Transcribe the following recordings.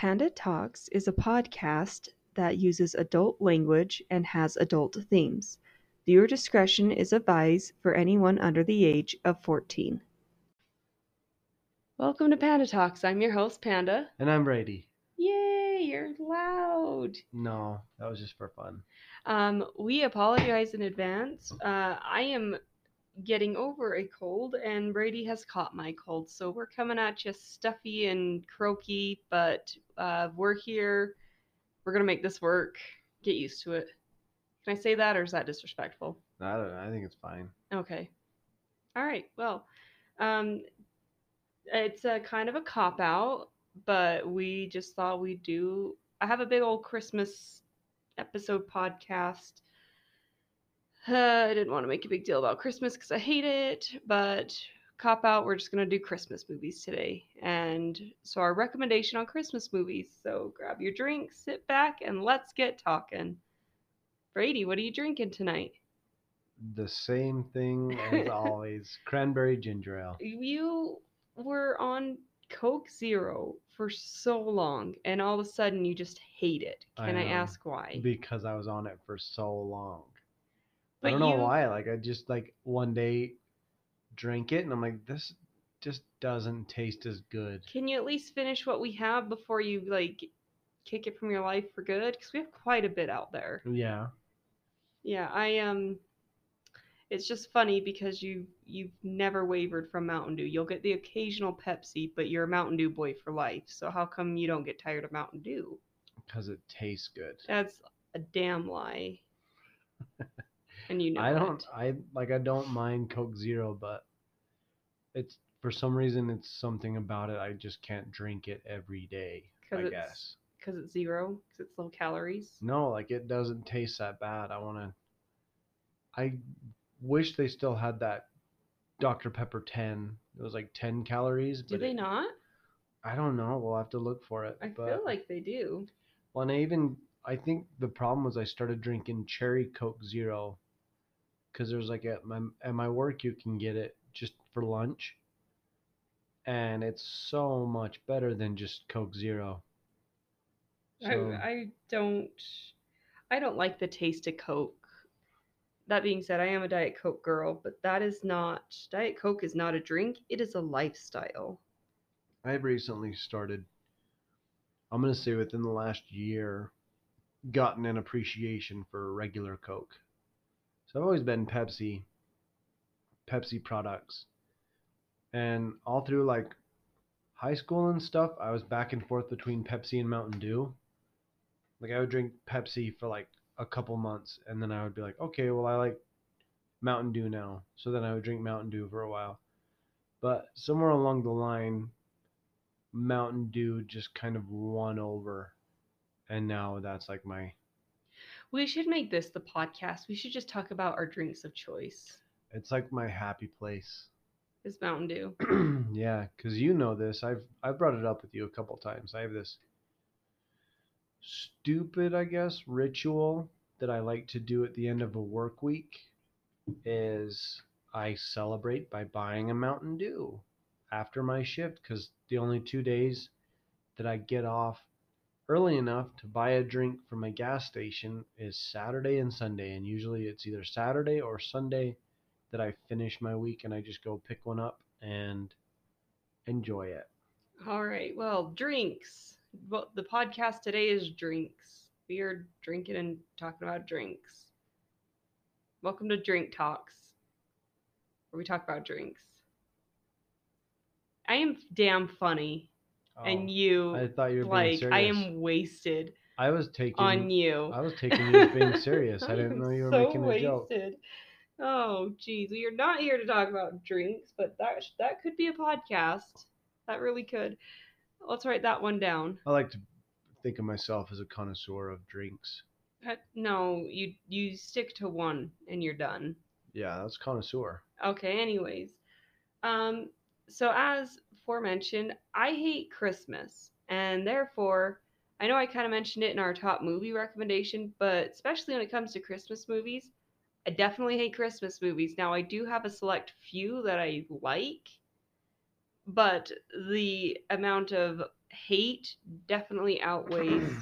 Panda Talks is a podcast that uses adult language and has adult themes. Viewer discretion is advised for anyone under the age of 14. Welcome to Panda Talks. I'm your host, Panda. And I'm Brady. Yay, you're loud. No, that was just for fun. Um, we apologize in advance. Uh, I am getting over a cold, and Brady has caught my cold. So we're coming at you stuffy and croaky, but uh, we're here. We're going to make this work. Get used to it. Can I say that, or is that disrespectful? I don't know. I think it's fine. Okay. All right. Well, um, it's a kind of a cop out, but we just thought we'd do. I have a big old Christmas episode podcast. Uh, I didn't want to make a big deal about Christmas because I hate it, but cop out, we're just going to do Christmas movies today. And so, our recommendation on Christmas movies. So, grab your drink, sit back, and let's get talking. Brady, what are you drinking tonight? The same thing as always cranberry ginger ale. You were on Coke Zero for so long, and all of a sudden you just hate it. Can I, know, ask why? Because I was on it for so long. But I don't know you- why. Like, I just, like, one day drank it and I'm like, this just doesn't taste as good. Can you at least finish what we have before you like kick it from your life for good? Because we have quite a bit out there. Yeah. Yeah, I um it's just funny because you you've never wavered from Mountain Dew. You'll get the occasional Pepsi, but you're a Mountain Dew boy for life. So how come you don't get tired of Mountain Dew? Because it tastes good. That's a damn lie. and you know I don't, it. I, like, I don't mind Coke Zero, but it's, for some reason, it's something about it. I just can't drink it every day, I it's- guess. because it's zero, because it's low calories. No, like it doesn't taste that bad. I want to. I wish they still had that Dr. Pepper 10. It was like 10 calories. Do they it- not? I don't know. We'll have to look for it. I but, feel like they do. Well, and I even. I think the problem was I started drinking cherry Coke Zero. Because there's like at my at my work you can get it just for lunch. And it's so much better than just Coke Zero. So, I, I don't I don't like the taste of Coke. That being said, I am a Diet Coke girl, but that is not Diet Coke is not a drink, it is a lifestyle. I've recently started, I'm going to say within the last year, gotten an appreciation for regular Coke. So I've always been Pepsi, Pepsi products. And all through like high school and stuff, I was back and forth between Pepsi and Mountain Dew. Like I would drink Pepsi for like a couple months and then I would be like, okay, well, I like Mountain Dew now. So then I would drink Mountain Dew for a while. But somewhere along the line, Mountain Dew just kind of won over. And now that's like my We should make this the podcast. We should just talk about our drinks of choice. it's like my happy place. Is Mountain Dew. yeah, cuz you know this. I've I've brought it up with you a couple times. I have this stupid, I guess, ritual that I like to do at the end of a work week is I celebrate by buying a Mountain Dew after my shift cuz the only 2 days that I get off early enough to buy a drink from a gas station is Saturday and Sunday and usually it's either Saturday or Sunday that I finish my week and I just go pick one up and enjoy it. All right. Well, drinks. Well, the podcast today is drinks. We are drinking and talking about drinks. Welcome to Drink Talks, where we talk about drinks. I am damn funny, and you Oh, I thought you were being like. I am wasted I was taking on you. I was taking you as being serious. I didn't know you were so making a joke. Oh, geez, we are not here to talk about drinks, but that that could be a podcast. That really could. Let's write that one down. I like to think of myself as a connoisseur of drinks. Uh, No, you you stick to one and you're done. Yeah, that's connoisseur. Okay, anyways. Um so as forementioned, I hate Christmas and therefore I know I kind of mentioned it in our top movie recommendation, but especially when it comes to Christmas movies, I definitely hate Christmas movies. Now I do have a select few that I like, but the amount of hate definitely outweighs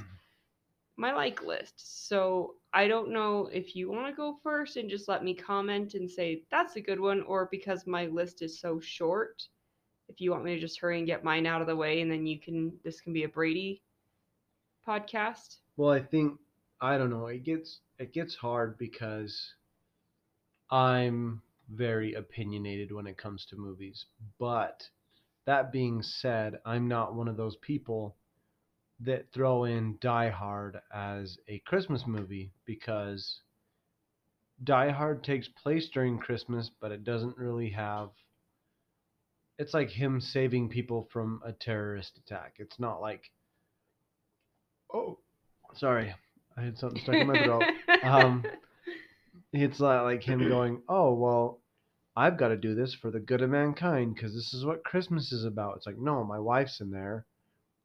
my like list. So I don't know if you want to go first and just let me comment and say that's a good one, or because my list is so short, if you want me to just hurry and get mine out of the way and then you can, this can be a Brady podcast. Well, I think I don't know. It gets it gets hard because I'm very opinionated when it comes to movies. But that being said, I'm not one of those people that throw in Die Hard as a Christmas movie because Die Hard takes place during Christmas, but it doesn't really have. It's like him saving people from a terrorist attack. It's not like. Oh, sorry. I had something stuck in my throat. Um, it's not like him going, oh, well, I've got to do this for the good of mankind because this is what Christmas is about. It's like, no, my wife's in there.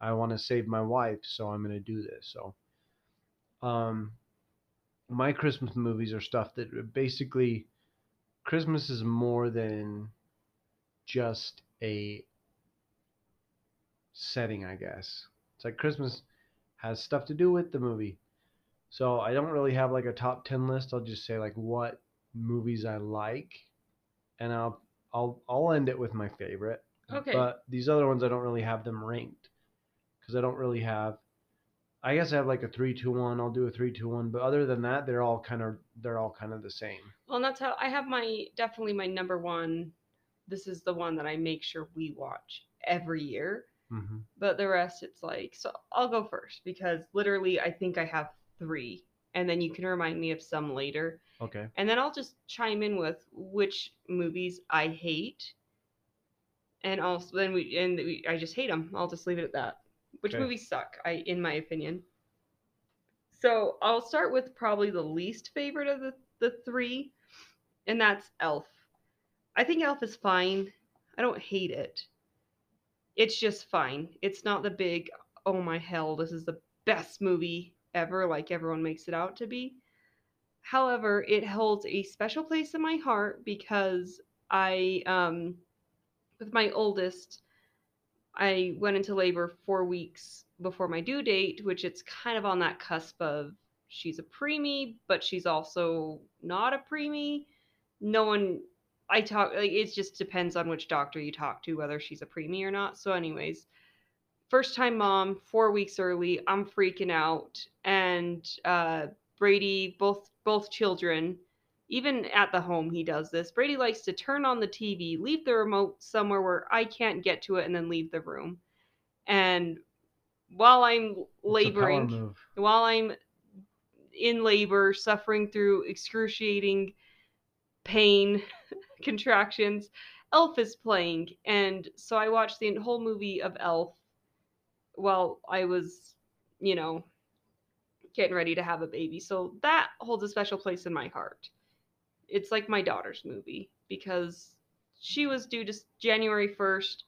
I want to save my wife, so I'm going to do this. So, um, my Christmas movies are stuff that basically Christmas is more than just a setting, I guess. It's like Christmas has stuff to do with the movie. So I don't really have like a top 10 list. I'll just say like what movies I like and I'll I'll I'll end it with my favorite. Okay. But these other ones I don't really have them ranked cuz I don't really have I guess I have like a 3-2-1. I'll do a 3-2-1, but other than that they're all kind of they're all kind of the same. Well, and that's how I have my definitely my number one. This is the one that I make sure we watch every year. Mhm. But the rest, it's like, so I'll go first because literally I think I have three. And then you can remind me of some later. Okay. And then I'll just chime in with which movies I hate. And also, then we, and we, I just hate them. I'll just leave it at that. Which Okay. movies suck, I, in my opinion. So I'll start with probably the least favorite of the, the three, and that's Elf. I think Elf is fine. I don't hate it. It's just fine. It's not the big, oh my hell, this is the best movie ever, like everyone makes it out to be. However, it holds a special place in my heart because I, um, with my oldest, I went into labor four weeks before my due date, which it's kind of on that cusp of she's a preemie, but she's also not a preemie. No one, I talk, like, it just depends on which doctor you talk to, whether she's a preemie or not. So, anyways, first time mom, four weeks early, I'm freaking out. And uh, Brady, both both children, even at the home, he does this. Brady likes to turn on the TV, leave the remote somewhere where I can't get to it, and then leave the room. And while I'm It's a power laboring, while I'm in labor, suffering through excruciating pain, contractions, Elf is playing. And so I watched the whole movie of Elf while I was, you know, getting ready to have a baby. So that holds a special place in my heart. It's like my daughter's movie because she was due just January 1st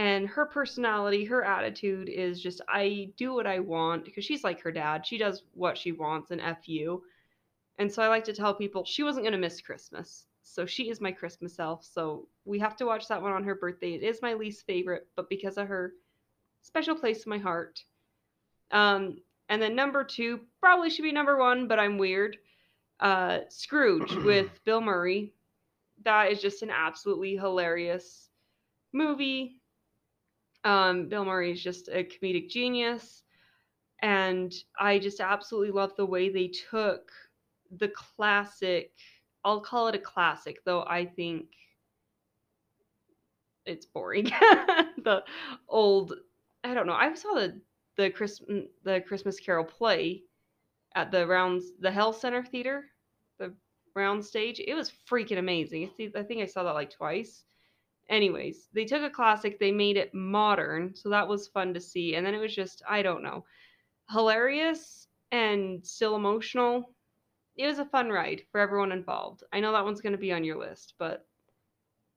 and her personality, her attitude is just I do what I want because she's like her dad. She does what she wants and F you. And so I like to tell people she wasn't going to miss Christmas. So she is my Christmas elf. So we have to watch that one on her birthday. It is my least favorite, but because of her special place in my heart. Um, and then number two probably should be number one, but I'm weird. Uh, Scrooge with Bill Murray. That is just an absolutely hilarious movie. Um, Bill Murray is just a comedic genius. And I just absolutely love the way they took the classic, I'll call it a classic, though I think it's boring. the old, I don't know. I saw the the Christmas mm, the Christmas Carol play at the Rounds the Hell Center Theater, the round stage. It was freaking amazing. I think I saw that like twice. Anyways, they took a classic, they made it modern, so that was fun to see. And then it was just, I don't know, hilarious and still emotional. It was a fun ride for everyone involved. I know that one's going to be on your list, but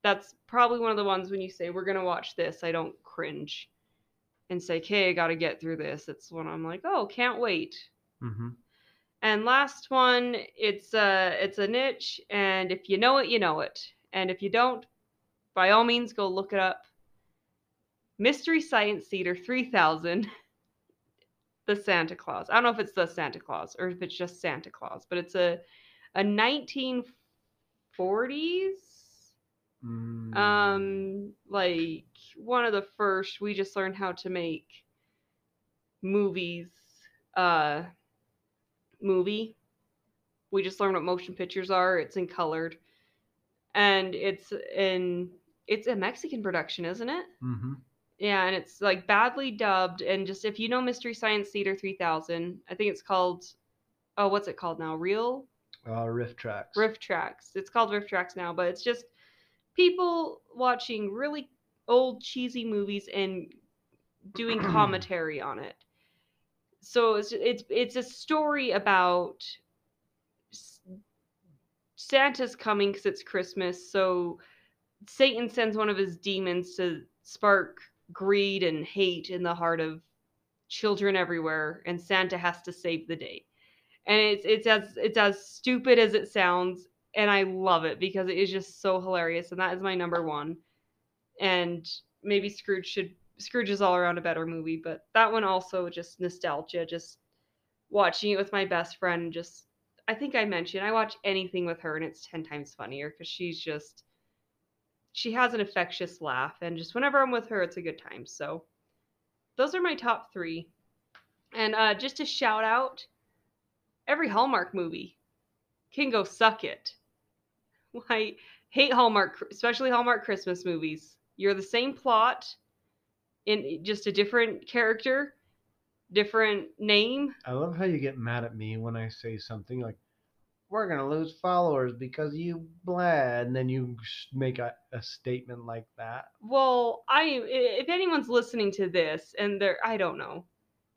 that's probably one of the ones when you say we're going to watch this, I don't cringe and say, "Okay, I got to get through this." It's when I'm like, "Oh, can't wait." Mm-hmm. And last one, it's a it's a niche, and if you know it, you know it, and if you don't, by all means, go look it up. Mystery Science Theater 3000, The Santa Claus. I don't know if it's the Santa Claus or if it's just Santa Claus, but it's a a 1940s Mm, um like one of the first we just learned how to make movies uh movie. We just learned what motion pictures are. It's in colored. And it's in it's a mexican production isn't it? Mhm. Yeah and it's like badly dubbed and just if you know mystery science theater 3000 i think it's called oh what's it called now? Real? Uh, RiffTrax. riff tracks. It's called RiffTrax now but it's just people watching really old cheesy movies and doing commentary on it. So it's it's it's a story about santa's coming because it's christmas so satan sends one of his demons to spark greed and hate in the heart of children everywhere and santa has to save the day and it's it's as it's as stupid as it sounds and I love it because it is just so hilarious, and that is my number one. And maybe Scrooge should Scrooge is all around a better movie, but that one also just nostalgia, just watching it with my best friend. Just I think I mentioned I watch anything with her, and it's ten times funnier because she's just she has an infectious laugh, and just whenever I'm with her, it's a good time. So those are my top three, and uh, just to shout out every Hallmark movie can go suck it. I hate Hallmark, especially Hallmark Christmas movies. You're the same plot in just a different character, different name. I love how you get mad at me when I say something like, "We're gonna lose followers because you bled," and then you make a, a statement like that. Well, I if anyone's listening to this and they're I don't know.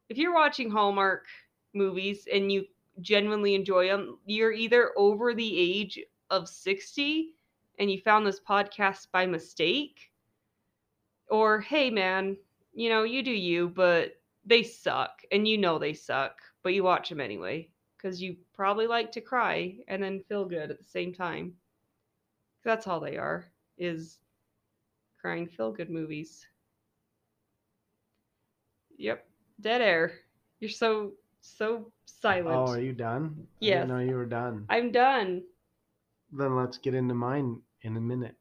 If you're watching Hallmark movies and you genuinely enjoy them, you're either over the age of 60 and you found this podcast by mistake or hey man, you know, you do you, but they suck and you know they suck, but you watch them anyway cuz you probably like to cry and then feel good at the same time. That's all they are is crying feel good movies. Yep. Dead air. You're so so silent. Oh, are you done? I Yes. didn't know you were done. I'm done. Then let's get into mine in a minute.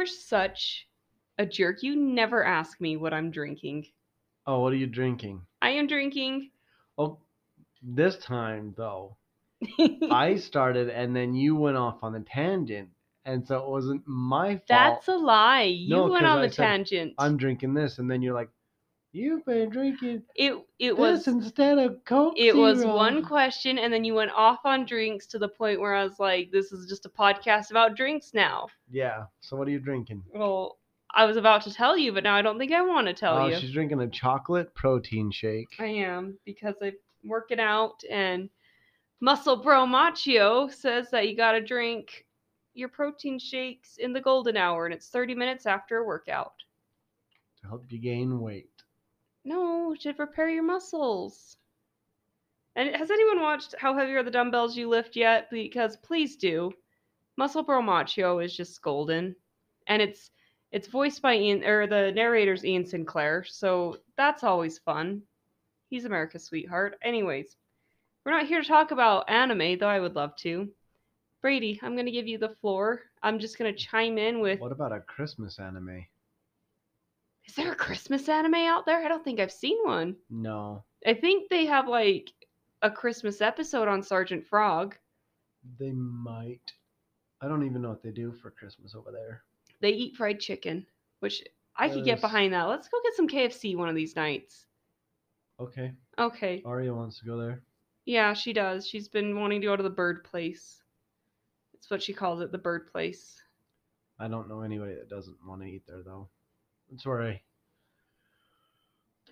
Are such a jerk. You never ask me what I'm drinking. Oh, what are you drinking? I am drinking. Oh, this time though, I started and then you went off on a tangent, and so it wasn't my fault. That's a lie. You No, went on I the said, tangent. I'm drinking this, and then you're like, "You've been drinking it it this was instead of Coke." it was one question and then you went off on drinks to the point where I was like, this is just a podcast about drinks now. Yeah. So what are you drinking? Well, I was about to tell you, but now I don't think I want to tell oh, you. she's drinking a chocolate protein shake. I am because I'm working out and Muscle Bro Machio says that you got to drink your protein shakes in the golden hour and it's 30 minutes after a workout. to help you gain weight. No, should repair your muscles. And has anyone watched How Heavy Are the Dumbbells You Lift yet? Because please do. Muscle Bro Machio is just golden. And it's it's voiced by Ian or the narrator's Ian Sinclair, so that's always fun. He's America's sweetheart. Anyways, we're not here to talk about anime, though I would love to. Brady, I'm gonna give you the floor. I'm just gonna chime in with What about a Christmas anime? Is there a Christmas anime out there? I don't think I've seen one. No, I think they have like a Christmas episode on Sergeant Frog. they might. I don't even know what they do for Christmas over there. They eat fried chicken, which I could get behind that. Let's go get some KFC one of these nights. Okay, Okay. Aria wants to go there. Yeah, she does. She's been wanting to go to the bird place. It's what she calls it, the bird place. I don't know anybody that doesn't want to eat there though. That's where I.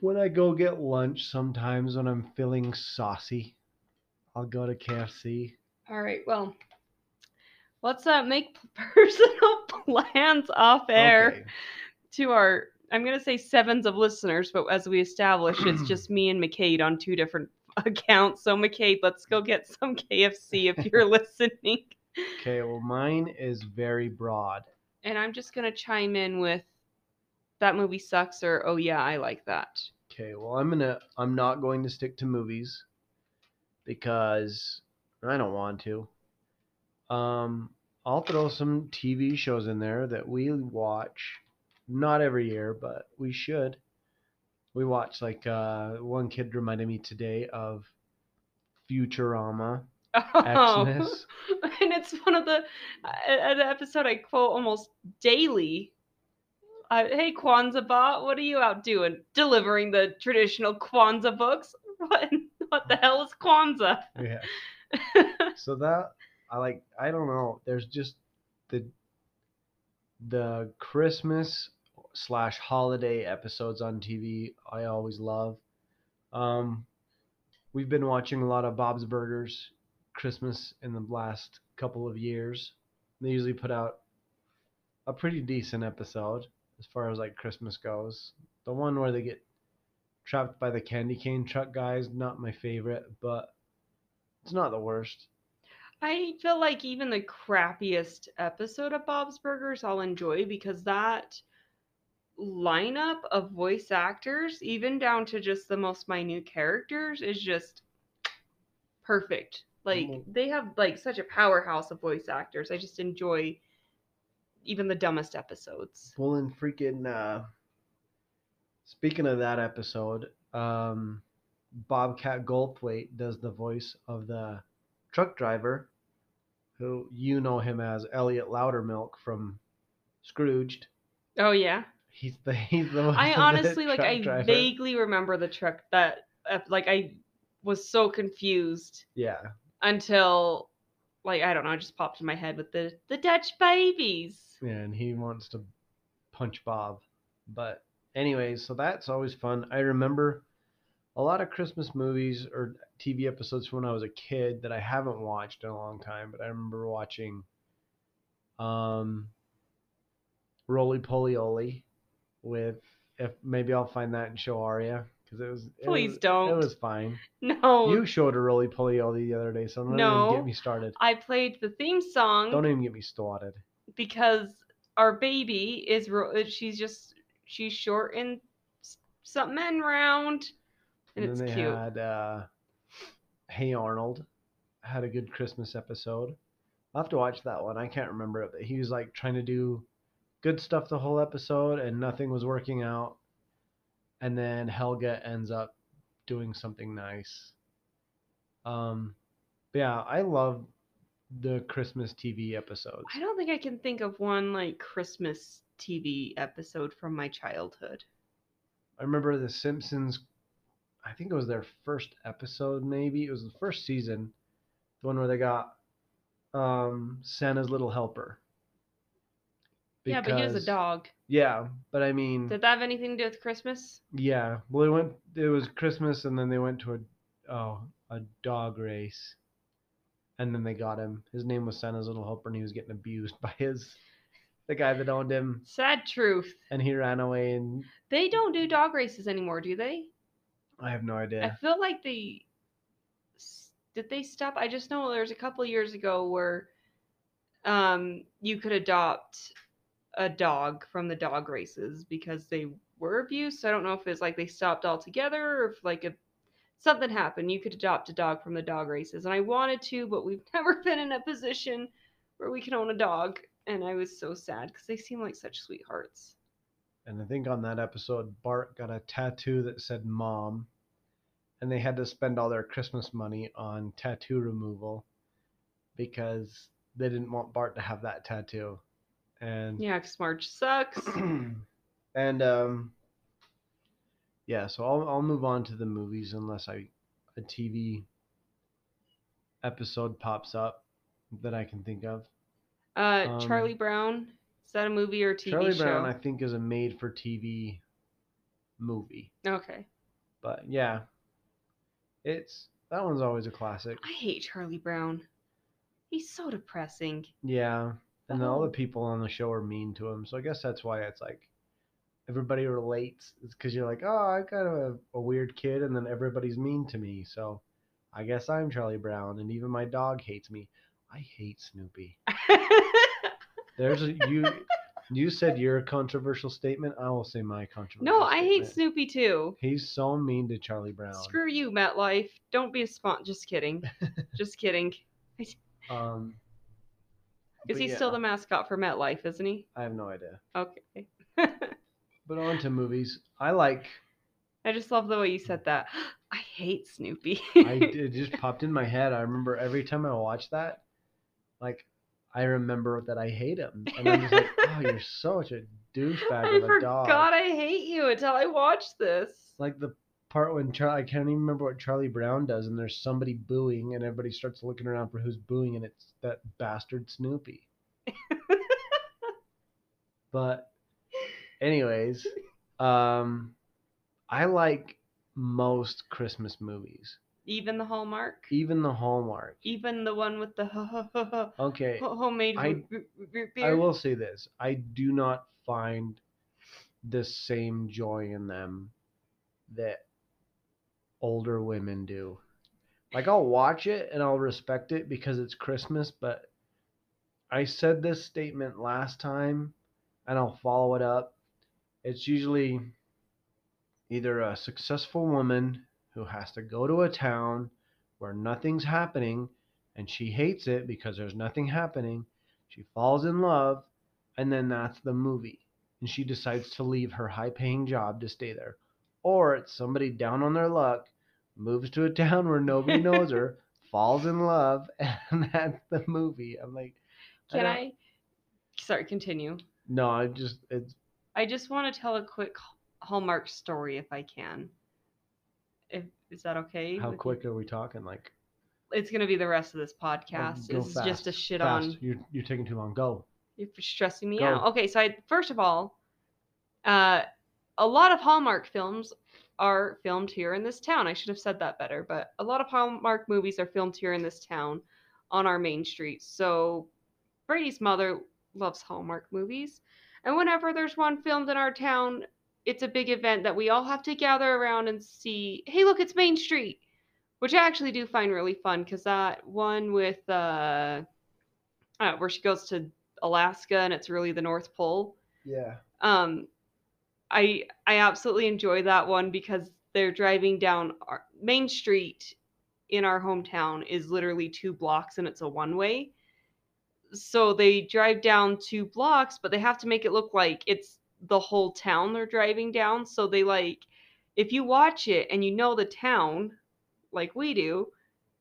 When I go get lunch, sometimes when I'm feeling saucy, I'll go to KFC. All right, well, let's uh, make personal plans off air. Okay. to our I'm gonna say sevens of listeners, but as we established, it's just me and McCade on two different accounts. So McCabe, let's go get some KFC if you're listening. Okay, well, mine is very broad. And I'm just gonna chime in with that movie sucks or oh yeah, I like that. Okay, well, I'm gonna. I'm not going to stick to movies because I don't want to. Um, I'll throw some TV shows in there that we watch. Not every year, but we should. We watch like uh, one kid reminded me today of Futurama. Oh, Xmas. and it's one of the an episode I quote almost daily. Uh, hey Kwanzaa bot, what are you out doing? Delivering the traditional Kwanzaa books. What? What the hell is Kwanzaa? Yeah. So that I like. I don't know. There's just the the Christmas slash holiday episodes on TV. I always love. Um, we've been watching a lot of Bob's Burgers Christmas in the last couple of years. They usually put out a pretty decent episode as far as like Christmas goes. The one where they get trapped by the candy cane truck guys, not my favorite, but it's not the worst. I feel like even the crappiest episode of Bob's Burgers I'll enjoy because that lineup of voice actors, even down to just the most minute characters, is just perfect. Like Mm. they have like such a powerhouse of voice actors. I just enjoy even the dumbest episodes. Well, and freaking uh, speaking of that episode, um, Bobcat Goldthwait does the voice of the truck driver, who you know him as Elliot Loudermilk from Scrooged. Oh yeah. He's the he's the I of the honestly like I driver. vaguely remember the truck that like I was so confused yeah until like I don't know, it just popped in my head with the the Dutch babies. yeah, and he wants to punch Bob. But anyways, so that's always fun. I remember a lot of Christmas movies or TV episodes from when I was a kid that I haven't watched in a long time, but I remember watching um Rolie Polie Olie with if maybe I'll find that and show Aria because it was it Please was- don't. it was fine. No, You showed a Rolie Polie Olie the other day, so don't No. even get me started. I played the theme song Don't even get me started. because our baby is uh, she's just she's short and something and round and, And it's then they cute. had uh, Hey Arnold had a good Christmas episode. I'll have to watch that one. I can't remember it, but he was like trying to do good stuff the whole episode and nothing was working out. And then Helga ends up doing something nice. Um yeah, I love the Christmas TV episodes. I don't think I can think of one like Christmas TV episode from my childhood. I remember The Simpsons. I think it was their first episode, maybe it was the first season, the one where they got um, Santa's little helper. Yeah, but he was a dog. Yeah, but I mean, Did that have anything to do with Christmas? yeah. Well, they went. It was Christmas, and then they went to a oh a dog race, and then they got him. His name was Santa's little helper, and he was getting abused by his the guy that owned him, Sad truth. and he ran away. And They don't do dog races anymore, do they? I have no idea. I feel like they did they stop. I just know there was a couple years ago where um you could adopt a dog from the dog races because they were abused. So I don't know if it's like they stopped altogether or if like a something happened. You could adopt a dog from the dog races, and I wanted to, but we've never been in a position where we can own a dog. And I was so sad because they seem like such sweethearts. And I think on that episode, Bart got a tattoo that said mom. And they had to spend all their Christmas money on tattoo removal because they didn't want Bart to have that tattoo. And Yeah, because Marge sucks. and um yeah, so I'll I'll move on to the movies unless I a TV episode pops up that I can think of. Uh, Um, Charlie Brown. Is that a movie or a TV Charlie show? Brown I think is a made for TV movie. Okay. But yeah, it's that one's always a classic. I hate Charlie Brown. He's so depressing. Yeah, and all the Oh. people on the show are mean to him, so I guess that's why it's like everybody relates. It's because you're like, oh, I got a, a weird kid, and then everybody's mean to me. So I guess I'm Charlie Brown, and even my dog hates me. I hate Snoopy. There's a you. You said your controversial statement. I will say my controversial. no, I hate. Snoopy too. He's so mean to Charlie Brown. Screw you, MetLife. Don't be a spont. Just kidding. Just kidding. Um, Is but he yeah, still the mascot for MetLife? Isn't he? I have no idea. Okay. But on to movies. I like. I just love the way you said that. I hate Snoopy. I it just popped in my head. I remember every time I watch that, like, I remember that I hate him, and I'm just like, oh, you're such a douchebag I of a dog. forgot I hate you until I watched this. like the part when Charlie, I can't even remember what Charlie Brown does, and there's somebody booing, and everybody starts looking around for who's booing, and it's that bastard Snoopy. but, anyways, um, I like most Christmas movies, Even the Hallmark. even the Hallmark. Even the one with the Okay, homemade I- root- beer. I will say this: I do not find the same joy in them that older women do. Like I'll watch it and I'll respect it because it's Christmas, but I said this statement last time and I'll follow it up. It's usually either a successful woman who has to go to a town where nothing's happening and she hates it because there's nothing happening. She falls in love and then that's the movie. And she decides to leave her high paying job to stay there. Or it's somebody down on their luck, moves to a town where nobody knows her, falls in love, and that's the movie. I'm like, Can don't- I? Sorry, continue. No, I just it's I just want to tell a quick Hallmark story if I can. If is that okay? how with you? quick are we talking? Like It's gonna be the rest of this oh, podcast. This is just a shit fast. on. You're you're taking too long. Go. You're stressing me Go. out. Okay, so I first of all, uh, a lot of Hallmark films are filmed here in this town. I should have said that better, but a lot of Hallmark movies are filmed here in this town on our main street. So Brady's mother loves Hallmark movies, and whenever there's one filmed in our town, it's a big event that we all have to gather around and see. Hey, look, it's Main Street, which I actually do find really fun because that one with uh, uh, where she goes to Alaska and it's really the North Pole. Yeah. Um, I I absolutely enjoy that one because they're driving down our, Main Street in our hometown is literally two blocks and it's a one way. So they drive down two blocks, but they have to make it look like it's the whole town they're driving down. So they like, if you watch it and you know the town, like we do,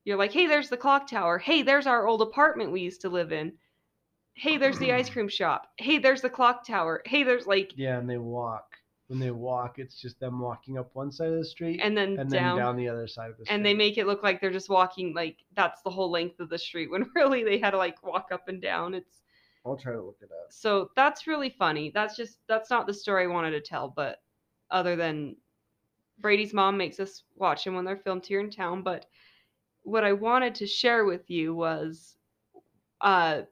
you're like, hey, there's the clock tower. Hey, there's our old apartment we used to live in. Hey, there's the ice cream shop. Hey, there's the clock tower. Hey, there's like, Yeah, and they walk. When they walk, it's just them walking up one side of the street and then and down, then down the other side of the street. and they make it look like they're just walking like that's the whole length of the street when really they had to like walk up and down. It's I'll try to look it up. so that's really funny. That's just that's not the story I wanted to tell, but other than Brady's mom makes us watch them when they're filmed here in town. But what I wanted to share with you was uh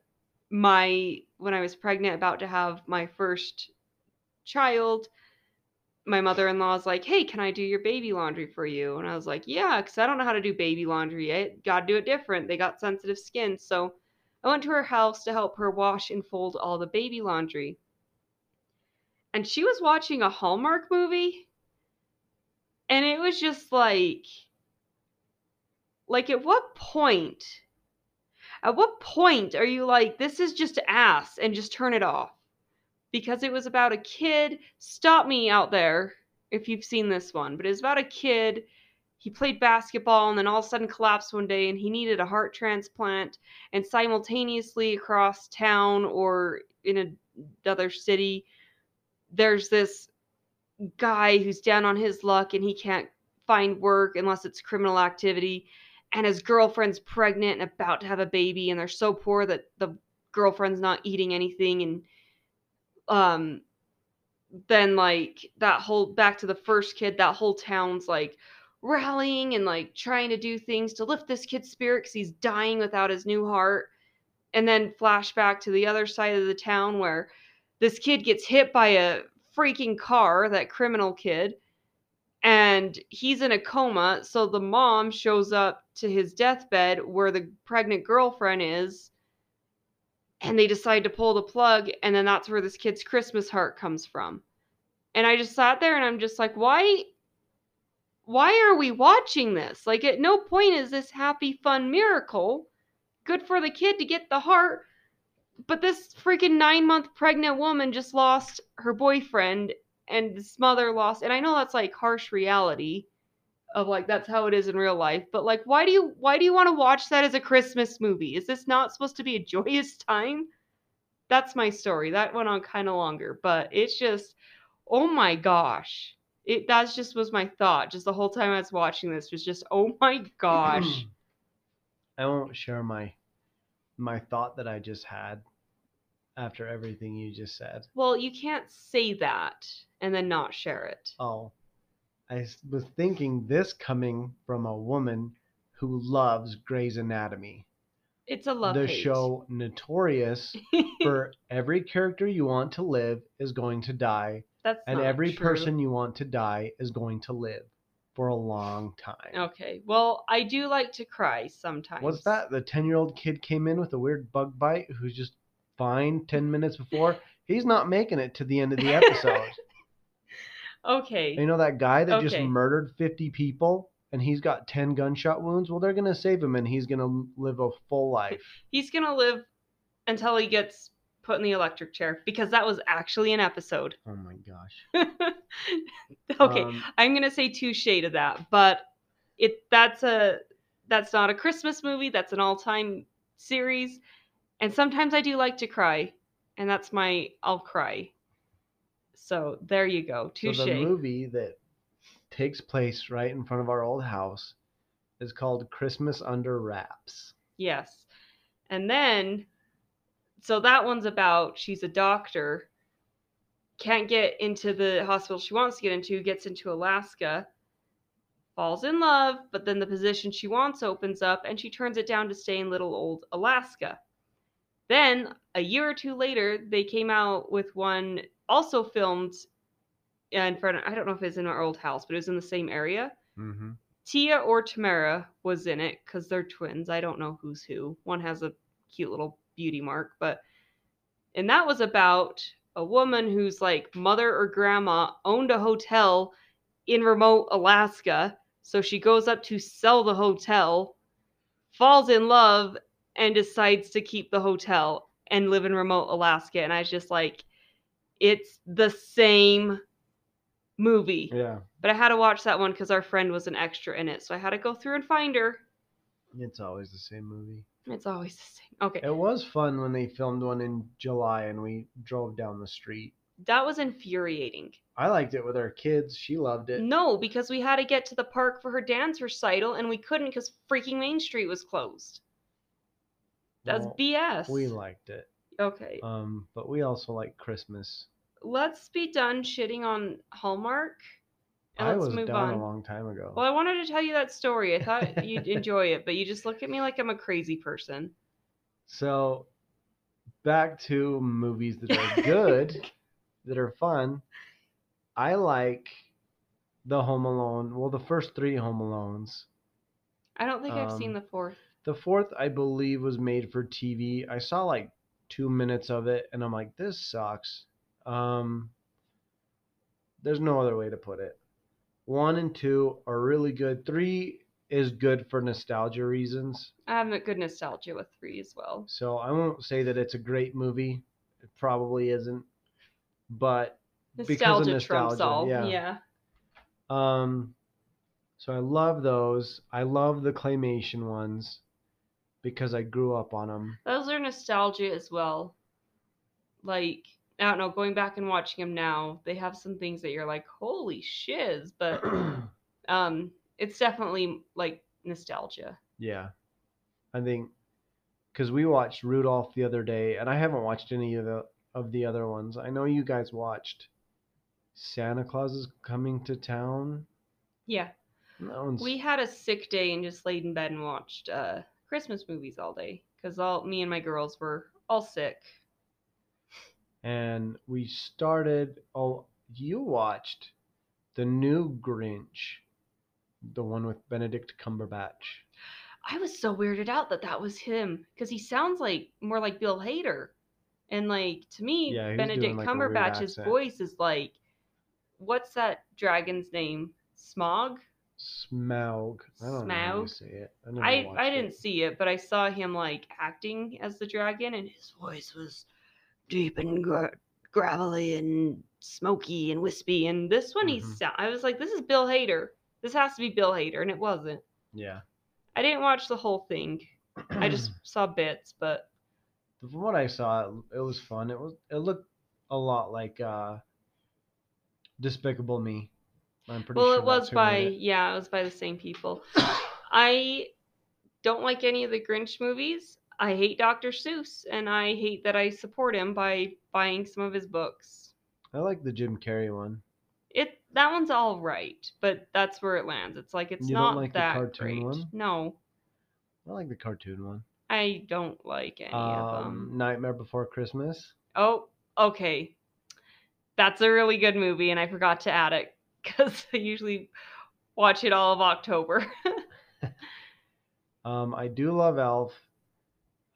my when I was pregnant about to have my first child, my mother-in-law's like, "Hey, can I do your baby laundry for you?" And I was like, "Yeah, cuz I don't know how to do baby laundry yet. Got to do it different. They got sensitive skin." So I went to her house to help her wash and fold all the baby laundry. And she was watching a Hallmark movie. And it was just like like at what point at what point are you like this is just ass and just turn it off? Because it was about a kid, stop me out there if you've seen this one, but it's about a kid he played basketball and then all of a sudden collapsed one day and he needed a heart transplant and simultaneously across town or in another city there's this guy who's down on his luck and he can't find work unless it's criminal activity and his girlfriend's pregnant and about to have a baby and they're so poor that the girlfriend's not eating anything and um then like that whole back to the first kid that whole town's like rallying and like trying to do things to lift this kid's spirit because he's dying without his new heart. And then flashback to the other side of the town where this kid gets hit by a freaking car, that criminal kid, and he's in a coma. So the mom shows up to his deathbed where the pregnant girlfriend is, and they decide to pull the plug, and then that's where this kid's Christmas heart comes from. And I just sat there and I'm just like, why? Why are we watching this? Like, at no point is this happy, fun miracle. Good for the kid to get the heart, but this freaking nine month pregnant woman just lost her boyfriend and this mother lost and i know that's like harsh reality of like that's how it is in real life but like why do you why do you want to watch that as a christmas movie? Is this not supposed to be a joyous time? That's my story. That went on kind of longer but it's just oh my gosh. It that just was my thought just the whole time i was watching this was just oh my gosh. I won't share my my thought that I just had after everything you just said. well you can't say that and then not share it Oh, I was thinking this coming from a woman who loves Grey's Anatomy, it's a love the hate. show notorious for every character you want to live is going to die, that's and every true. person you want to die is going to live for a long time. Okay. Well, I do like to cry sometimes. What's that? The 10 year old kid came in with a weird bug bite who's just fine 10 minutes before. He's not making it to the end of the episode. Okay. you know that guy that just murdered 50 people and he's got 10 gunshot wounds? Well, they're going to save him and he's going to live a full life. He's going to live until he gets put in the electric chair because that was actually an episode. Oh my gosh. okay. Um, I'm going to say touche to that, but it that's a that's not a Christmas movie, that's an all-time series. And sometimes I do like to cry, and that's my I'll cry. So, there you go. so Touche. the movie that takes place right in front of our old house is called Christmas Under Wraps. Yes. And then, so that one's about she's a doctor, can't get into the hospital she wants to get into, gets into Alaska, falls in love, but then the position she wants opens up and she turns it down to stay in little old Alaska. Then, a year or two later, they came out with one also filmed in front of, I don't know if it's in our old house, but it was in the same area. Mm-hmm. Tia or Tamera was in it because they're twins. I don't know who's who. One has a cute little beauty mark, but and that was about a woman whose like mother or grandma owned a hotel in remote Alaska. So she goes up to sell the hotel, falls in love, and decides to keep the hotel and live in remote Alaska. And I was just like, it's the same movie. Yeah. But I had to watch that one because our friend was an extra in it. So I had to go through and find her. It's always the same movie. It's always the same. Okay. It was fun when they filmed one in July and we drove down the street. That was infuriating. I liked it with our kids. She loved it. No, because we had to get to the park for her dance recital and we couldn't because freaking Main Street was closed. That's Well, BS. We liked it. okay. Um, but we also like Christmas. Let's be done shitting on Hallmark. And I let's was move down on. a long time ago. Well, I wanted to tell you that story. I thought you'd enjoy it, but you just look at me like I'm a crazy person. So, back to movies that are good, that are fun. I like the Home Alone. Well, the first three Home Alones. I don't think I've seen Um, the fourth. The fourth, I believe, was made for TV. I saw like two minutes of it, and I'm like, this sucks. Um, there's no other way to put it. One and two are really good. Three is good for nostalgia reasons. I have a good nostalgia with three as well. So I won't say that it's a great movie. It probably isn't. But because of Nostalgia, trumps all. yeah. yeah. um so I love those. I love the claymation ones because I grew up on them. Those are nostalgia as well. Like, I don't know, going back and watching them now, they have some things that you're like, holy shiz, but um it's definitely like nostalgia. yeah. I think cuz we watched Rudolph the other day and I haven't watched any of the of the other ones. I know you guys watched Santa Claus is coming to town. Yeah. We had a sick day and just laid in bed and watched uh Christmas movies all day cuz all me and my girls were all sick. and we started oh you watched the new Grinch, the one with Benedict Cumberbatch. I was so weirded out that that was him because he sounds like more like Bill Hader, and like to me, Yeah, Benedict like, Cumberbatch's voice is like, what's that dragon's name? Smaug. Smaug. I don't know how you Smaug? it. I, I I it. didn't see it, but I saw him like acting as the dragon, and his voice was deep and gra- gravelly and smoky and wispy. And this one, he Mhm. sound I was like, this is Bill Hader. This has to be Bill Hader, and it wasn't. Yeah. I didn't watch the whole thing. I just saw bits, but from what I saw, it, it was fun. It was it looked a lot like uh Despicable Me. I'm pretty well, sure it was by it. yeah, it was by the same people. I don't like any of the Grinch movies. I hate Dr. Seuss, and I hate that I support him by buying some of his books. I like the Jim Carrey one. It that one's all right, but that's where it lands. It's like it's You not like the that cartoon great. one? No, I like the cartoon one. I don't like any of them. Um, Nightmare Before Christmas. Oh, okay. That's a really good movie, and I forgot to add it because I usually watch it all of October. Um, I do love Elf.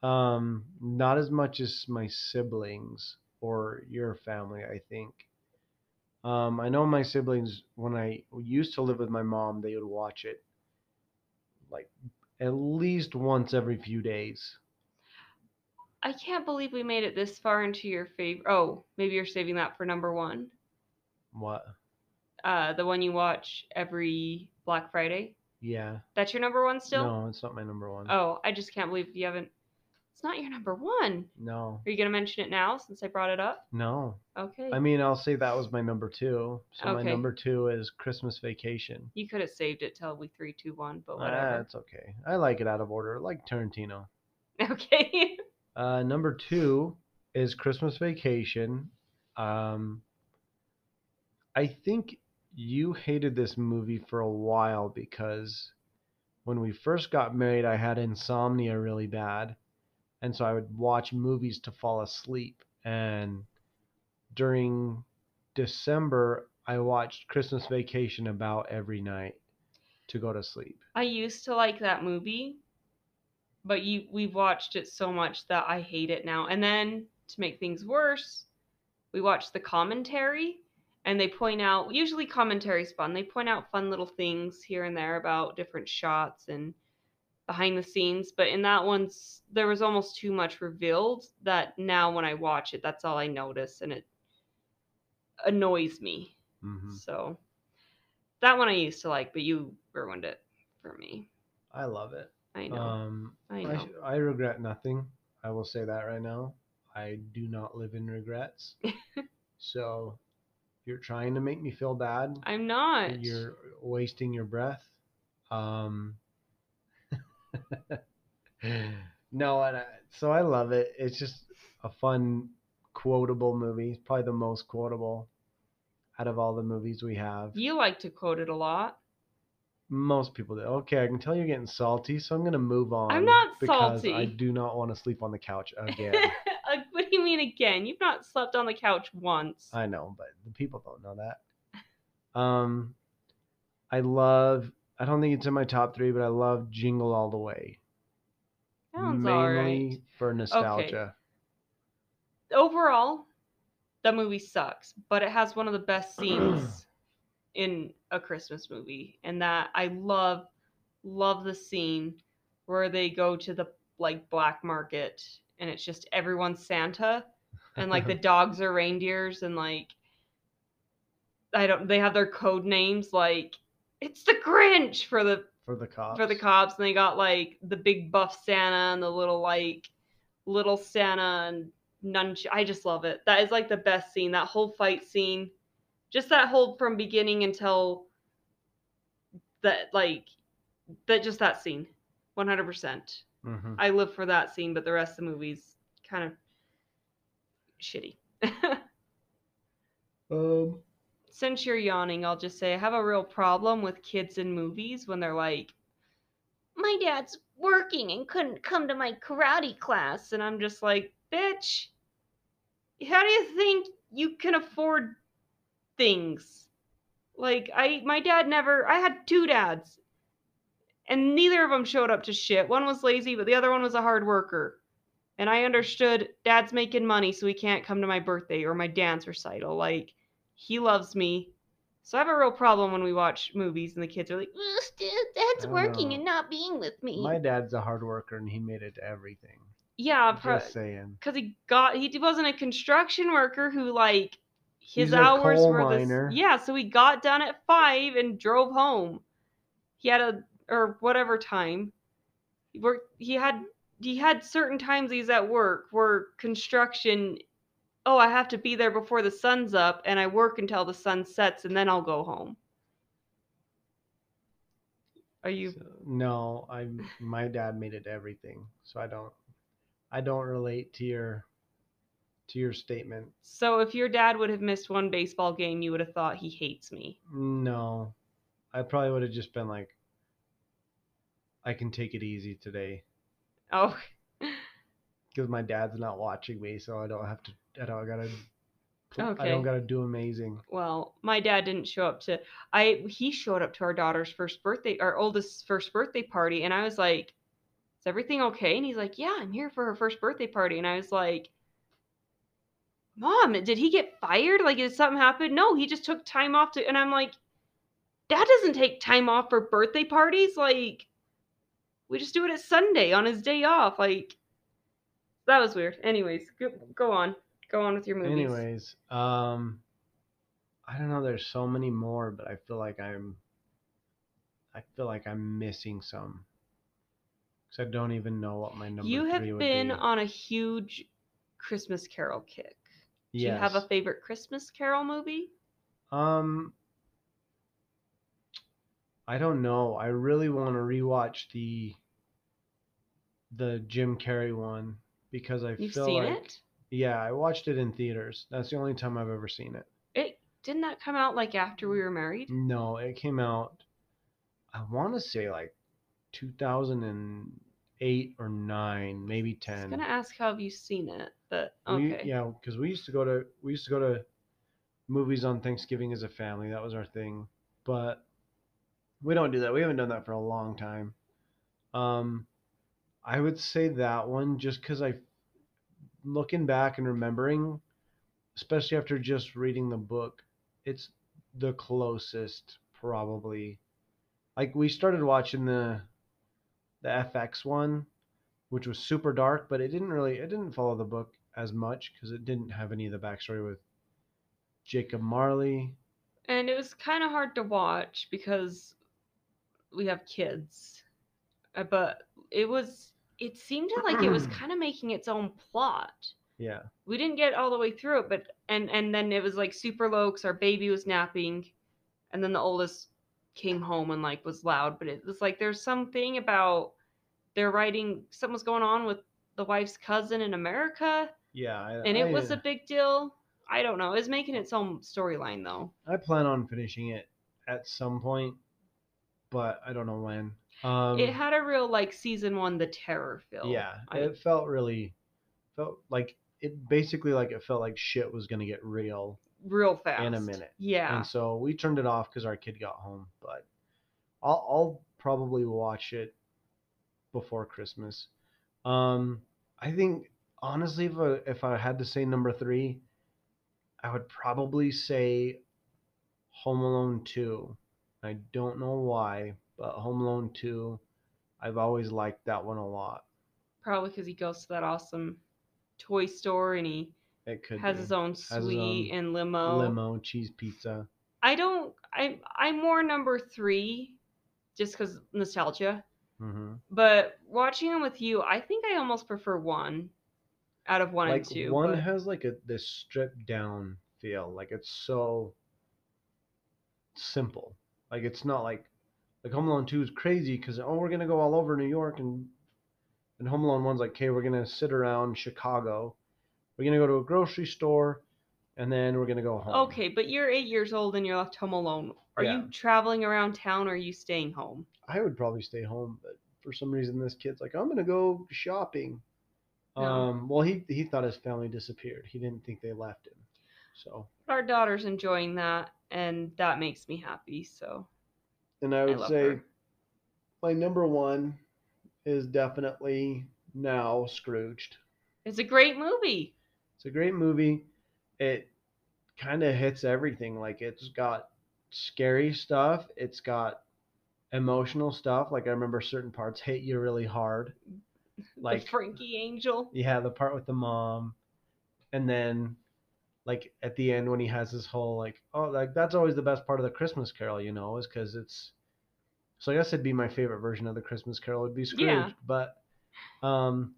Um, not as much as my siblings or your family, I think. Um, I know my siblings when I used to live with my mom, they would watch it like at least once every few days. I can't believe we made it this far into your favorite. Oh, maybe you're saving that for number one. What? Uh, the one you watch every Black Friday. Yeah. That's your number one still? No, it's not my number one. Oh, I just can't believe you haven't. It's not your number one. No. Are you gonna mention it now since I brought it up? No. Okay. I mean, I'll say that was my number two. So my number two is Christmas Vacation. you could have saved it till we three, two, one, but Ah, whatever. it's okay. I like it out of order, like Tarantino. okay. Uh, number two is Christmas Vacation. Um, I think you hated this movie for a while because when we first got married, I had insomnia really bad. And so I would watch movies to fall asleep. And during December, I watched Christmas Vacation about every night to go to sleep. I used to like that movie, but you we've watched it so much that I hate it now. And then to make things worse, we watched the commentary and they point out usually commentary's fun. They point out fun little things here and there about different shots and behind the scenes, but in that one's there was almost too much revealed that now when I watch it, that's all I notice and it annoys me. hmm So that one I used to like, but you ruined it for me. I love it. I know. Um, I I, know. sh- I regret nothing. I will say that right now. I do not live in regrets. so, you're trying to make me feel bad, I'm not. you're wasting your breath. Um, no, and I, so I love it. It's just a fun, quotable movie. It's probably the most quotable out of all the movies we have. You like to quote it a lot. Most people do. Okay, I can tell you're getting salty, so I'm gonna move on. I'm not because salty. I do not want to sleep on the couch again. What do you mean again? You've not slept on the couch once. I know, but the people don't know that. Um, I love. I don't think it's in my top three, but I love Jingle All the Way. Sounds mainly for nostalgia. Overall, the movie sucks, but it has one of the best scenes in a Christmas movie, and that I love, love the scene where they go to the like black market and it's just everyone's Santa and like the dogs are reindeers and like I don't they have their code names like it's the Grinch for the for the cops. for the cops and they got like the big buff Santa and the little like little Santa and nunch I just love it. That is like the best scene. That whole fight scene. Just that whole from beginning until that like that just that scene. 100%. Mhm. I live for that scene, but the rest of the movie's kind of shitty. Um, Since you're yawning, I'll just say I have a real problem with kids in movies when they're like, my dad's working and couldn't come to my karate class. And I'm just like, bitch, how do you think you can afford things? Like I my dad never I had two dads. And neither of them showed up to shit. One was lazy, but the other one was a hard worker. And I understood dad's making money so he can't come to my birthday or my dance recital. Like he loves me. So I have a real problem when we watch movies and the kids are like, "Ugh, Dad- Dad's working know. and not being with me. My dad's a hard worker and he made it to everything. yeah, pro- Just saying. because he got he wasn't a construction worker who like his He's hours were this yeah so he got done at five and drove home he had a or whatever time he worked he had he had certain times he's at work where construction oh i have to be there before the sun's up and i work until the sun sets and then i'll go home are you So, no, I my dad made it everything, so I don't I don't relate to your to your statement. so if your dad would have missed one baseball game you would have thought he hates me No, I probably would have just been like, I can take it easy today oh because my dad's not watching me, so I don't have to. I don't gotta. Okay. I don't gotta do amazing. well my dad didn't show up to i he showed up to our daughter's first birthday our oldest first birthday party and i was like is everything okay and he's like yeah i'm here for her first birthday party and i was like mom did he get fired like did something happen no he just took time off to and i'm like dad doesn't take time off for birthday parties like we just do it at sunday on his day off like that was weird anyways go, go on go on with your movies Anyways, um, I don't know. There's so many more, but I feel like I'm. I feel like I'm missing some. Cause I don't even know what my number is. you have been be. on a huge Christmas Carol kick. Do you have a favorite Christmas Carol movie? Um, I don't know. I really want to rewatch the the Jim Carrey one because I You've feel seen like it? yeah, I watched it in theaters. That's the only time I've ever seen it. It didn't that come out like after we were married? No, it came out. I want to say like 2008 or nine, maybe 10. I was 10. gonna ask how have you seen it, but We- okay. yeah, because we used to go to we used to go to movies on Thanksgiving as a family. That was our thing. But we don't do that. We haven't done that for a long time. Um, I would say that one just because I, looking back and remembering, especially after just reading the book, it's the closest probably. Like we started watching the, the FX one, which was super dark, but it didn't really it didn't follow the book as much because it didn't have any of the backstory with Jacob Marley. And it was kind of hard to watch because we have kids. Uh, But it was it seemed like it was kind of making its own plot. Yeah, we didn't get all the way through it but and and then it was like super low because our baby was napping and then the oldest came home and like was loud but it was like there's something about they're writing something was going on with the wife's cousin in america yeah, I, and it I, was a big deal i don't know it was making its own storyline though I plan on finishing it at some point, but I don't know when. Um, it had a real like season one the terror feel yeah, I- it felt really felt like it basically like it felt like shit was gonna get real real fast in a minute. yeah And so we turned it off because our kid got home. But I'll, I'll probably watch it before Christmas. Um, I think honestly, if I, if I had to say number three, I would probably say Home Alone Two. I don't know why, but Home Alone Two, I've always liked that one a lot. probably because he goes to that awesome toy store and he has be. his own his suite own and limo. limo, cheese pizza. I don't. I I'm more number three, just because nostalgia. hmm But watching them with you, I think I almost prefer one out of one like and two. one but- has like a this stripped down feel like it's so simple like it's not like like home alone 2 is crazy because oh we're gonna go all over new york and and home alone 1's like okay we're gonna sit around chicago we're gonna go to a grocery store and then we're gonna go home okay, but you're eight years old and you're left home alone. Are Yeah. you traveling around town or are you staying home? i would probably stay home but for some reason this kid's like i'm gonna go shopping No. um well he he thought his family disappeared he didn't think they left him so Our daughter's enjoying that, and that makes me happy. So And I I would love say her. my number one is definitely now Scrooged. It's a great movie. It's a great movie. It kind of hits everything. Like it's got scary stuff. It's got emotional stuff. Like I remember certain parts hit you really hard. Like Like Frankie Angel. yeah, the part with the mom, and then like at the end when he has this whole like oh like that's always the best part of the Christmas Carol, you know, is because it's. So I guess it'd be my favorite version of the Christmas Carol would be Scrooge, Yeah. but um,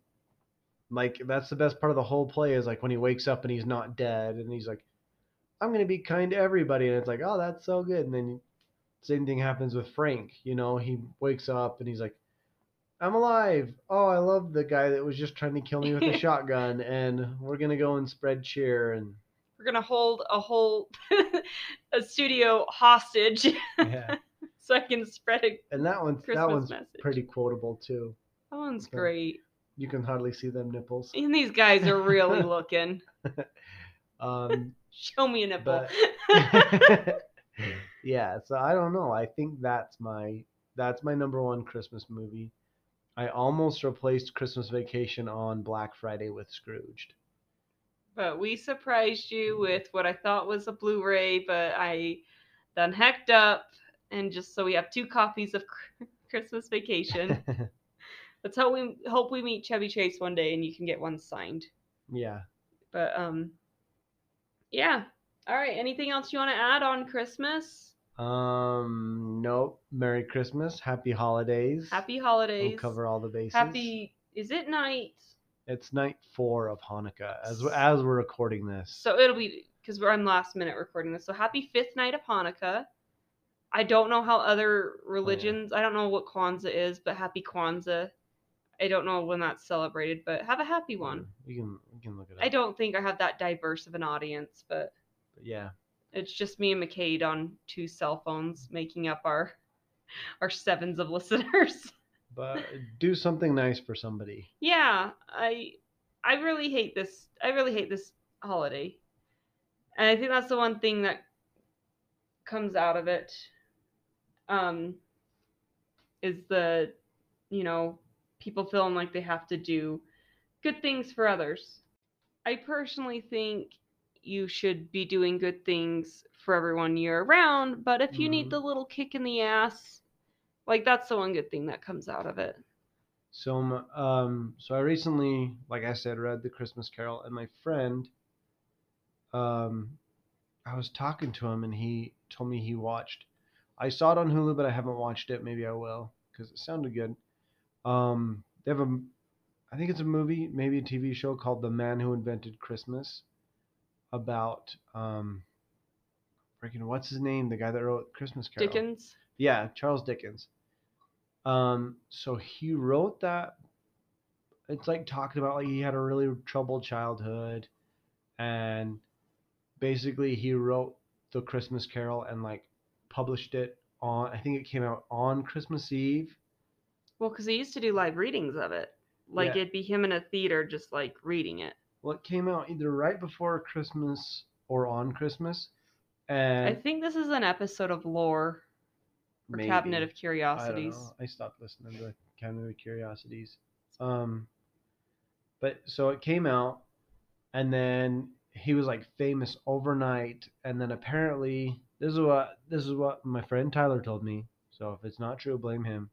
like that's the best part of the whole play is like when he wakes up and he's not dead and he's like, I'm gonna be kind to everybody, and it's like oh that's so good, and then same thing happens with Frank, you know, he wakes up and he's like. I'm alive. Oh, I love the guy that was just trying to kill me with a shotgun, and we're gonna go and spread cheer. And We're gonna hold a whole a studio hostage yeah, so I can spread a and that one's that one's message. pretty quotable too. That one's Okay. great. You can hardly see them nipples. And these guys are really looking. Um, Show me a nipple. yeah, so I don't know. I think that's my that's my number one Christmas movie. I almost replaced Christmas Vacation on Black Friday with Scrooged. But we surprised you with what I thought was a Blu-ray, but I done hecked up, and just so we have two copies of Christmas Vacation. Let's hope we hope we meet Chevy Chase one day, and you can get one signed. yeah. But um, yeah. All right. Anything else you want to add on Christmas? Um, nope. Merry Christmas. Happy holidays. Happy holidays. We'll cover all the bases. Happy. Is it night? It's night four of Hanukkah as as we're recording this. So it'll be because we're on last minute recording this. So happy fifth night of Hanukkah. I don't know how other oh, religions. I don't know what Kwanzaa is, but happy Kwanzaa. I don't know when that's celebrated, but have a happy hmm, one. We can we can look it up. I don't think I have that diverse of an audience, but But yeah. it's just me and McCade on two cell phones making up our our sevens of listeners. But do something nice for somebody. yeah, I I really hate this. I really hate this holiday. And I think that's the one thing that comes out of it um is the you know, people feeling like they have to do good things for others. I personally think you should be doing good things for everyone year round, but if you Mhm. need the little kick in the ass, like that's the one good thing that comes out of it. So um, so I recently, like I said, read the Christmas Carol, and my friend, um, I was talking to him, and he told me he watched. I saw it on Hulu, but I haven't watched it. Maybe I will because it sounded good. Um, they have a, I think it's a movie, maybe a TV show called The Man Who Invented Christmas, about um, freaking what's his name? The guy that wrote Christmas Carol. Dickens. Yeah, Charles Dickens. Um, so he wrote that. It's like talking about like he had a really troubled childhood, and basically he wrote the Christmas Carol and like published it on. I think it came out on Christmas Eve. Well, because he used to do live readings of it. Like Yeah. it'd be him in a theater just like reading it. Well, it came out either right before Christmas or on Christmas, And I think this is an episode of Lore or maybe. Cabinet of I Curiosities. know. I stopped listening to Cabinet of Curiosities. Um, but so it came out, and then he was like famous overnight, and then apparently this is what this is what my friend Tyler told me. So if it's not true, blame him.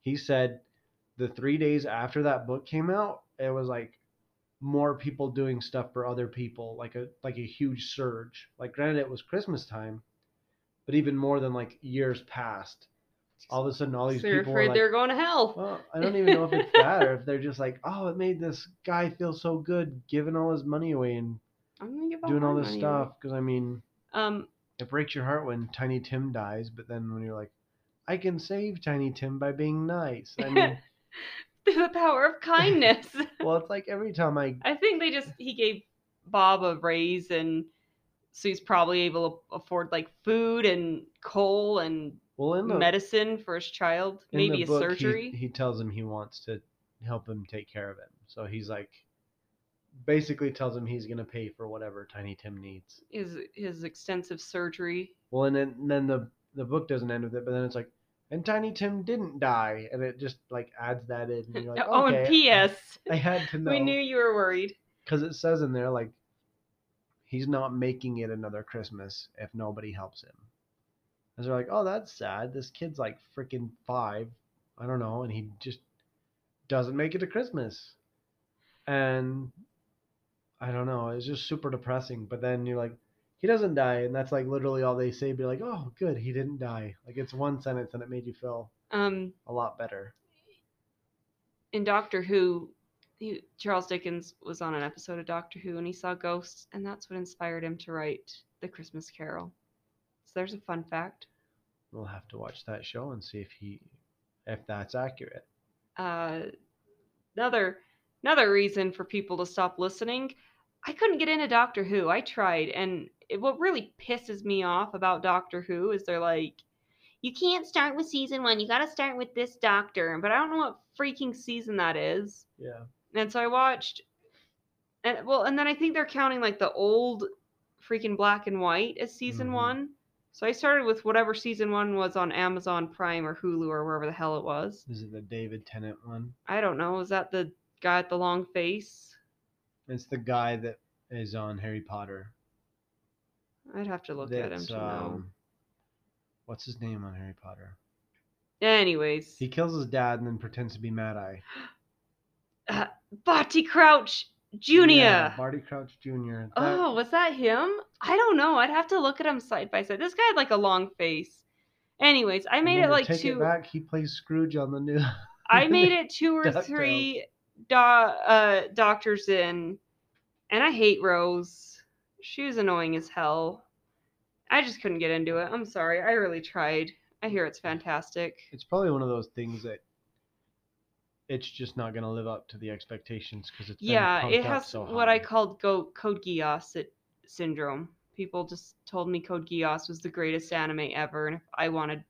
He said the three days after that book came out, it was like more people doing stuff for other people, like a like a huge surge. Like granted, it was Christmas time, but even more than like years past. All of a sudden, all these so you're people afraid like, they're going to hell. well, I don't even know if it's that or if they're just like, oh, it made this guy feel so good giving all his money away and I'm gonna give all doing all this money stuff. Because I mean. Um, it breaks your heart when Tiny Tim dies, but then when you're like, I can save Tiny Tim by being nice. I mean, through the power of kindness. well, it's like every time I, I think they just he gave Bob a raise and so he's probably able to afford like food and coal and well, in the medicine for his child, maybe a book, surgery. He, he tells him he wants to help him take care of him. So he's like, basically tells him he's gonna pay for whatever Tiny Tim needs. His his extensive surgery. Well, and then and then the the book doesn't end with it, but then it's like, and Tiny Tim didn't die, and it just like adds that in. And you're like, oh, okay, and P.S. I had to know. We knew you were worried. because it says in there like he's not making it another Christmas if nobody helps him. And they're like, oh, that's sad. This kid's like freaking five, I don't know, and he just doesn't make it to Christmas. And I don't know, it's just super depressing. But then you're like, he doesn't die, and that's like literally all they say. Be like, oh, good, he didn't die. Like it's one sentence, and it made you feel Um, a lot better. in Doctor Who, he, Charles Dickens was on an episode of Doctor Who and he saw ghosts, and that's what inspired him to write The Christmas Carol. So there's a fun fact. We'll have to watch that show and see if he, if that's accurate. Uh, another another reason for people to stop listening. I couldn't get into Doctor Who. I tried, and it, what really pisses me off about Doctor Who is they're like, you can't start with season one. You got to start with this Doctor, but I don't know what freaking season that is. Yeah. And so I watched, and well, and then I think they're counting like the old freaking black and white as season Mhm. one. So I started with whatever season one was on Amazon Prime or Hulu or wherever the hell it was. Is it the David Tennant one? I don't know. Is that the guy with the long face? It's the guy that is on Harry Potter. I'd have to look at him That's, to know. um, What's his name on Harry Potter? Anyways, He kills his dad and then pretends to be Mad Eye. Barty Crouch Jr. Yeah, Barty Crouch Jr. That- oh, was that him? I don't know. I'd have to look at him side by side. This guy had like a long face. Anyways, I made it like take two. it back. He plays Scrooge on the new. I made it two or three do- uh, doctors in, and I hate Rose. She was annoying as hell. I just couldn't get into it. I'm sorry. I really tried. I hear it's fantastic. It's probably one of those things that it's just not going to live up to the expectations because it's Yeah, it has so what I called go- Code Geass sy- syndrome. People just told me Code Geass was the greatest anime ever, and if I wanted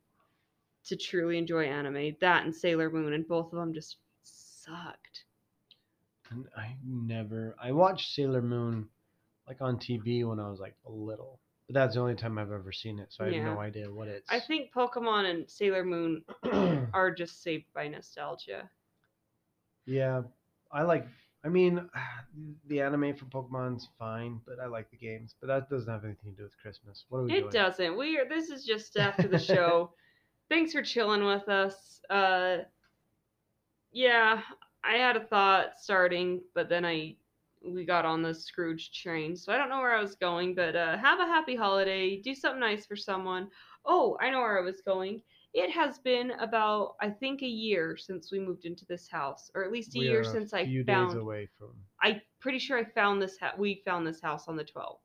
to truly enjoy anime, that and Sailor Moon, and both of them just sucked. And I never. I watched Sailor Moon like on TV when I was like a little, but that's the only time I've ever seen it, so I have no idea what it's. I think Pokemon and Sailor Moon are just saved by nostalgia. Yeah, I like. I mean, the anime for Pokemon's fine, but I like the games. But that doesn't have anything to do with Christmas. What are we It doing? doesn't. We are. This is just after the show. Thanks for chilling with us. Uh, yeah, I had a thought starting, but then I we got on the Scrooge train, so I don't know where I was going. But uh, have a happy holiday. Do something nice for someone. Oh, I know where I was going. It has been about I think a year since we moved into this house, or at least a We year since a I few found. days away from. I'm pretty sure I found this. Ha- we found this house on the 12th.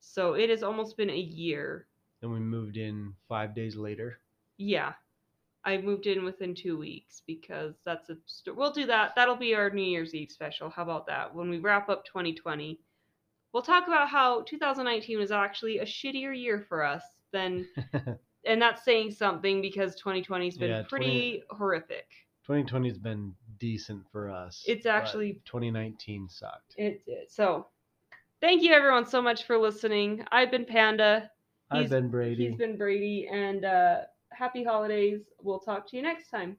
So it has almost been a year. And we moved in five days later. Yeah, I moved in within two weeks because that's a. St- we'll do that. That'll be our New Year's Eve special. How about that? When we wrap up 2020, we'll talk about how 2019 was actually a shittier year for us than, and that's saying something because 2020's been Yeah, 20 pretty horrific. 2020 has been decent for us. It's actually 2019 sucked. it did. So, thank you everyone so much for listening. I've been Panda. I've been Brady. He's been Brady, and uh, happy holidays. We'll talk to you next time.